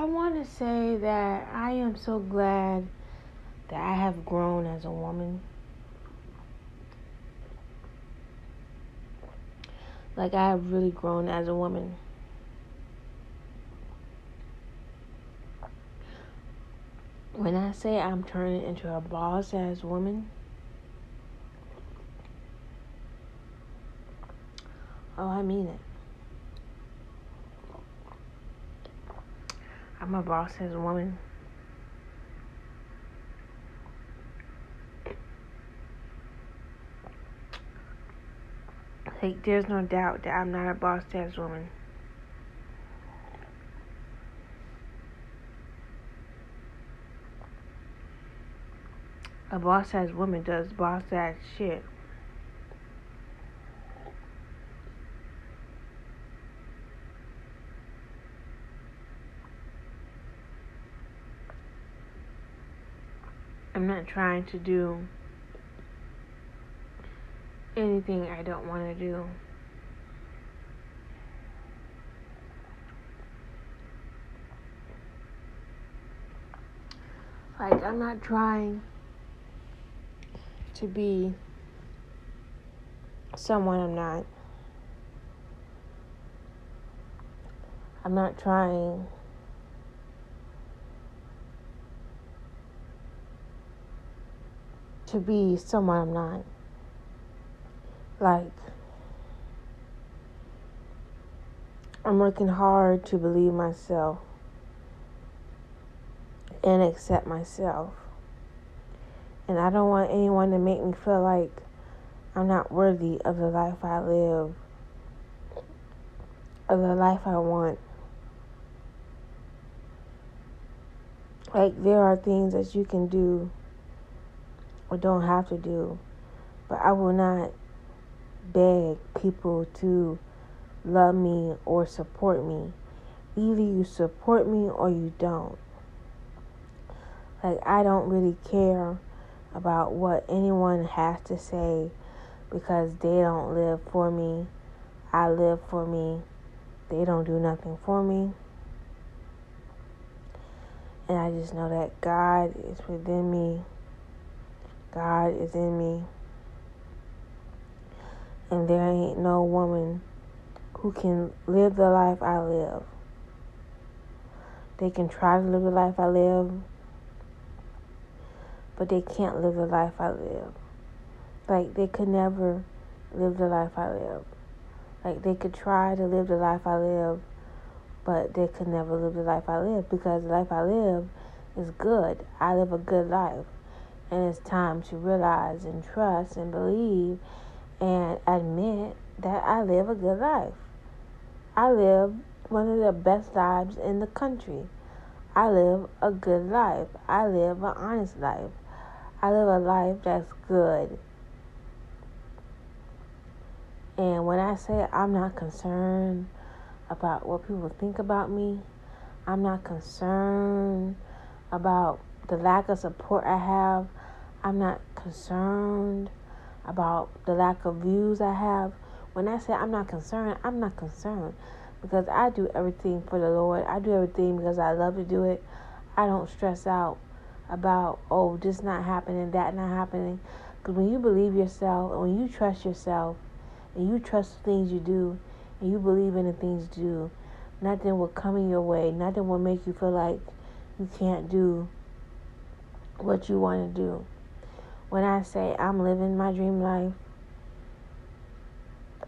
I want to say that I am so glad that I have grown as a woman. Like, I have really grown as a woman. When I say I'm turning into a boss ass woman, oh, I mean it. I'm a boss ass woman. Like, there's no doubt that I'm not a boss ass woman. A boss ass woman does boss ass shit. I'm not trying to do anything I don't want to do. Like, I'm not trying to be someone I'm not. I'm not trying to be someone I'm not. Like, I'm working hard to believe myself and accept myself. And I don't want anyone to make me feel like I'm not worthy of the life I live, of the life I want. Like, there are things that you can do or don't have to do, but I will not beg people to love me or support me. Either you support me or you don't. Like, I don't really care about what anyone has to say because they don't live for me. I live for me. They don't do nothing for me. And I just know that God is within me. God is in me. And there ain't no woman who can live the life I live. They can try to live the life I live, but they can't live the life I live. Like, they could never live the life I live. Like, they could try to live the life I live, but they could never live the life I live because the life I live is good. I live a good life. And it's time to realize and trust and believe and admit that I live a good life. I live one of the best lives in the country. I live a good life. I live an honest life. I live a life that's good. And when I say I'm not concerned about what people think about me, I'm not concerned about the lack of support I have. I'm not concerned about the lack of views I have. When I say I'm not concerned, I'm not concerned because I do everything for the Lord. I do everything because I love to do it. I don't stress out about, oh, this not happening, that not happening. Because when you believe yourself, when you trust yourself, and you trust the things you do, and you believe in the things you do, nothing will come in your way. Nothing will make you feel like you can't do what you want to do. When I say I'm living my dream life,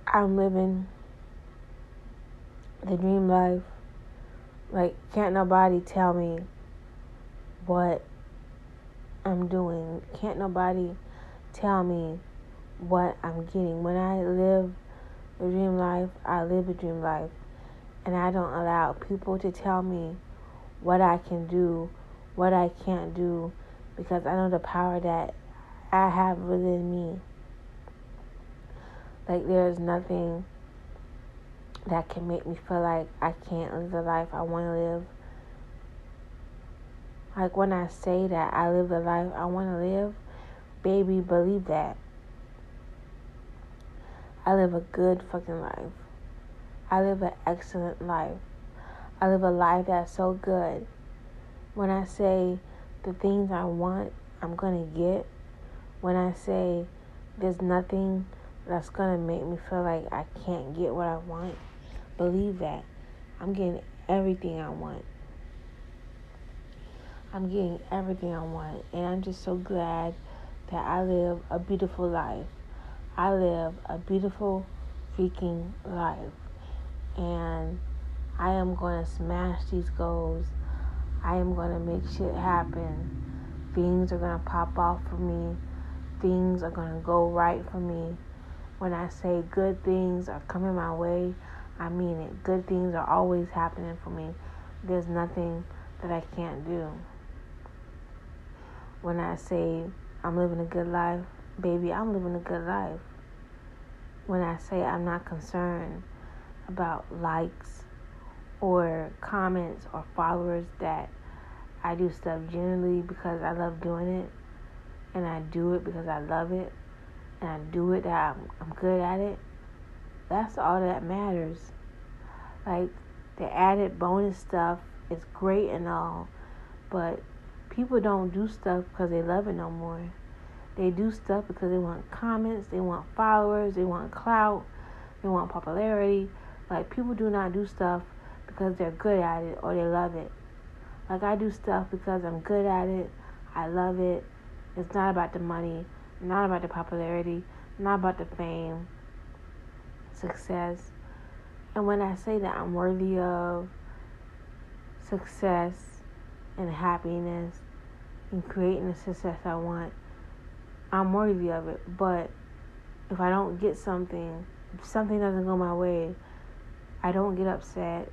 I'm living the dream life. Like, can't nobody tell me what I'm doing. Can't nobody tell me what I'm getting. When I live the dream life, I live a dream life. And I don't allow people to tell me what I can do, what I can't do, because I know the power that I have within me. Like, there's nothing that can make me feel like I can't live the life I want to live. Like, when I say that I live the life I want to live, baby, believe that. I live a good fucking life. I live an excellent life. I live a life that's so good. When I say the things I want, I'm going to get. When I say there's nothing that's going to make me feel like I can't get what I want, believe that. I'm getting everything I want. I'm getting everything I want. And I'm just so glad that I live a beautiful life. I live a beautiful freaking life. And I am going to smash these goals. I am going to make shit happen. Things are going to pop off for me. Things are going to go right for me. When I say good things are coming my way, I mean it. Good things are always happening for me. There's nothing that I can't do. When I say I'm living a good life, baby, I'm living a good life. When I say I'm not concerned about likes or comments or followers that I do stuff generally because I love doing it and I do it because I love it and I do it that I'm, I'm good at it. That's all that matters. Like the added bonus stuff is great and all, but people don't do stuff because they love it no more. They do stuff because they want comments, they want followers, they want clout, they want popularity. Like people do not do stuff because they're good at it or they love it. Like I do stuff because I'm good at it, I love it. It's not about the money, not about the popularity, not about the fame, success. And when I say that I'm worthy of success and happiness and creating the success I want, I'm worthy of it. But if I don't get something, if something doesn't go my way, I don't get upset.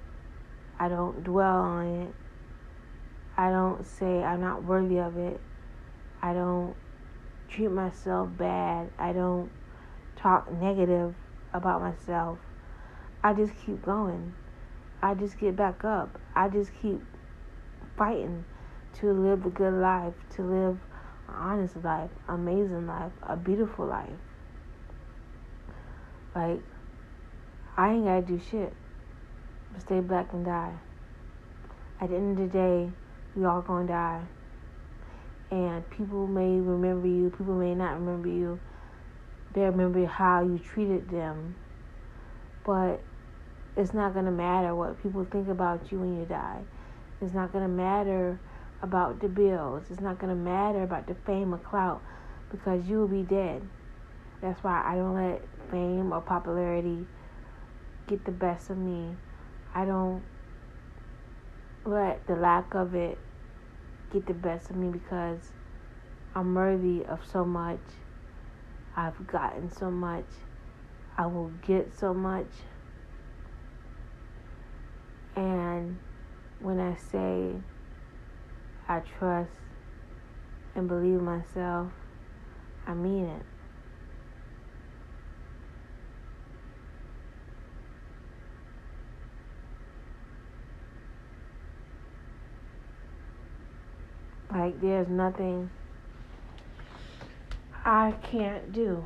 I don't dwell on it. I don't say I'm not worthy of it. I don't treat myself bad. I don't talk negative about myself. I just keep going. I just get back up. I just keep fighting to live a good life, to live an honest life, amazing life, a beautiful life. Like, I ain't gotta do shit but stay black and die. At the end of the day, we all gonna die. And people may remember you, people may not remember you. They remember how you treated them. But it's not gonna matter what people think about you when you die. It's not gonna matter about the bills. It's not gonna matter about the fame or clout because you will be dead. That's why I don't let fame or popularity get the best of me. I don't let the lack of it get the best of me because I'm worthy of so much. I've gotten so much. I will get so much. And when I say I trust and believe myself, I mean it. Like, there's nothing I can't do.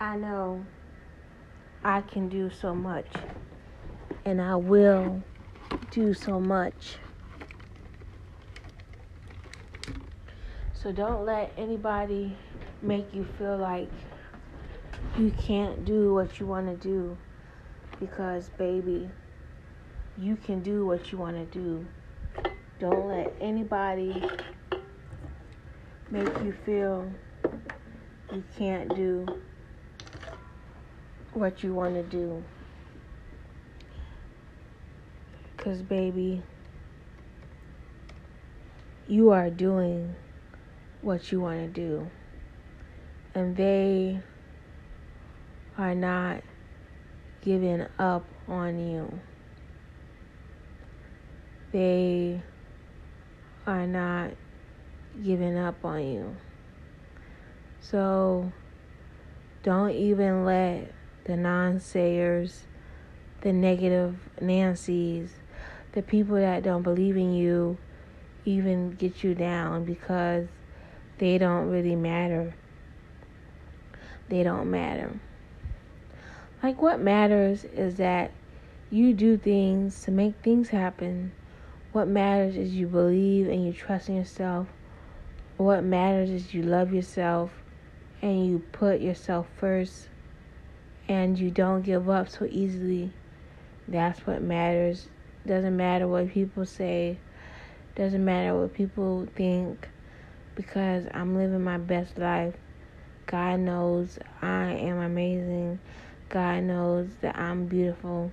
I know I can do so much, and I will do so much. So don't let anybody make you feel like you can't do what you want to do because, baby, you can do what you want to do. Don't let anybody make you feel you can't do what you want to do. Because, baby, you are doing what you want to do. And they are not giving up on you they are not giving up on you. So don't even let the non-sayers, the negative Nancy's, the people that don't believe in you even get you down because they don't really matter. They don't matter. Like, what matters is that you do things to make things happen. What matters is you believe and you trust in yourself. What matters is you love yourself and you put yourself first and you don't give up so easily. That's what matters. Doesn't matter what people say. Doesn't matter what people think because I'm living my best life. God knows I am amazing. God knows that I'm beautiful.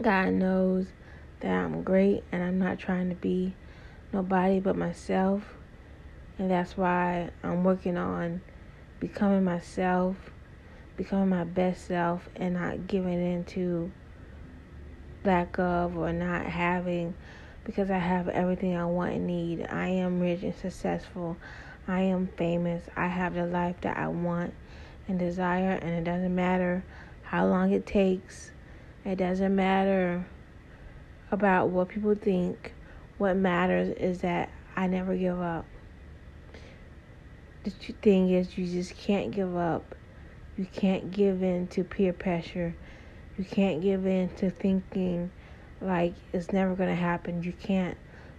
God knows that I'm great and I'm not trying to be nobody but myself. And that's why I'm working on becoming myself, becoming my best self, and not giving in to lack of or not having because I have everything I want and need. I am rich and successful. I am famous. I have the life that I want and desire, and it doesn't matter how long it takes. It doesn't matter about what people think. What matters is that I never give up. The thing is, you just can't give up. You can't give in to peer pressure. You can't give in to thinking like it's never going to happen. You can't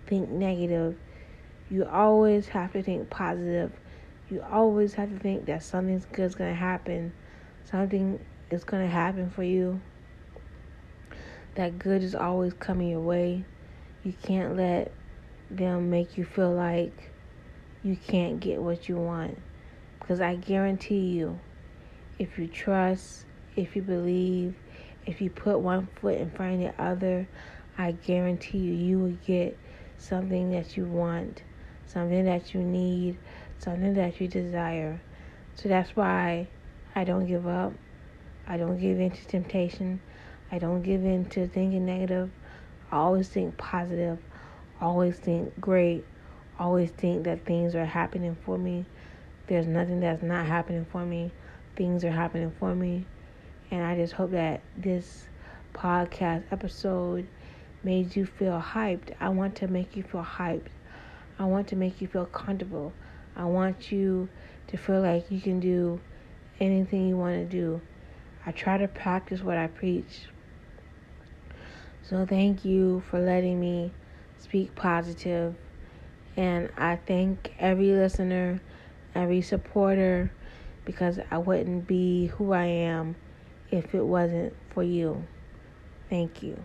think negative. You always have to think positive. You always have to think that something's good is going to happen. Something is going to happen for you. That good is always coming your way. You can't let them make you feel like you can't get what you want. Because I guarantee you, if you trust, if you believe, if you put one foot in front of the other, I guarantee you, you will get something that you want, something that you need, something that you desire. So that's why I don't give up. I don't give in to temptation. I don't give in to thinking negative. I always think positive. Always think great. Always think that things are happening for me. There's nothing that's not happening for me. Things are happening for me. And I just hope that this podcast episode made you feel hyped. I want to make you feel hyped. I want to make you feel comfortable. I want you to feel like you can do anything you want to do. I try to practice what I preach. So thank you for letting me speak positive. And I thank every listener, every supporter, because I wouldn't be who I am if it wasn't for you. Thank you.